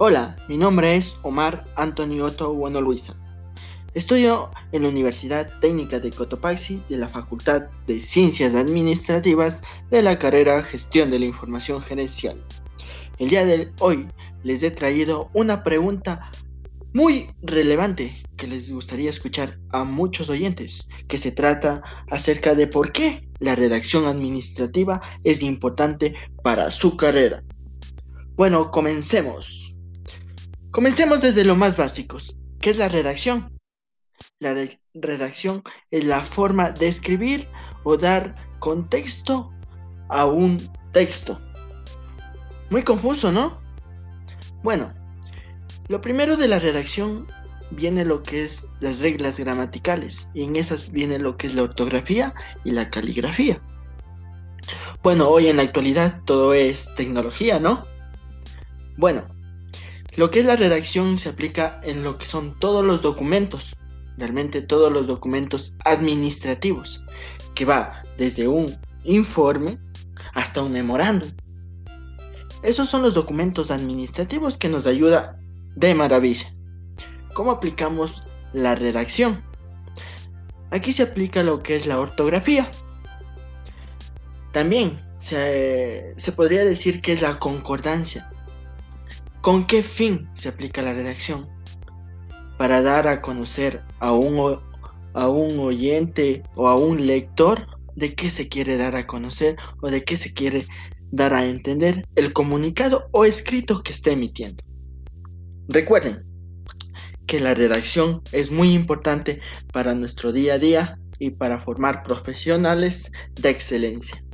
Hola, mi nombre es Omar Antonio Otto Bueno Luisa. Estudio en la Universidad Técnica de Cotopaxi de la Facultad de Ciencias Administrativas de la carrera Gestión de la Información Gerencial. El día de hoy les he traído una pregunta muy relevante que les gustaría escuchar a muchos oyentes, que se trata acerca de por qué la redacción administrativa es importante para su carrera. Bueno, comencemos. Comencemos desde lo más básicos, ¿qué es la redacción? La redacción es la forma de escribir o dar contexto a un texto. Muy confuso, ¿no? Bueno, lo primero de la redacción viene lo que es las reglas gramaticales y en esas viene lo que es la ortografía y la caligrafía. Bueno, hoy en la actualidad todo es tecnología, ¿no? Bueno, lo que es la redacción se aplica en lo que son todos los documentos, realmente todos los documentos administrativos, que va desde un informe hasta un memorándum. Esos son los documentos administrativos que nos ayuda de maravilla. ¿Cómo aplicamos la redacción? Aquí se aplica lo que es la ortografía. También se, se podría decir que es la concordancia. ¿Con qué fin se aplica la redacción? Para dar a conocer a un, a un oyente o a un lector de qué se quiere dar a conocer o de qué se quiere dar a entender el comunicado o escrito que está emitiendo. Recuerden que la redacción es muy importante para nuestro día a día y para formar profesionales de excelencia.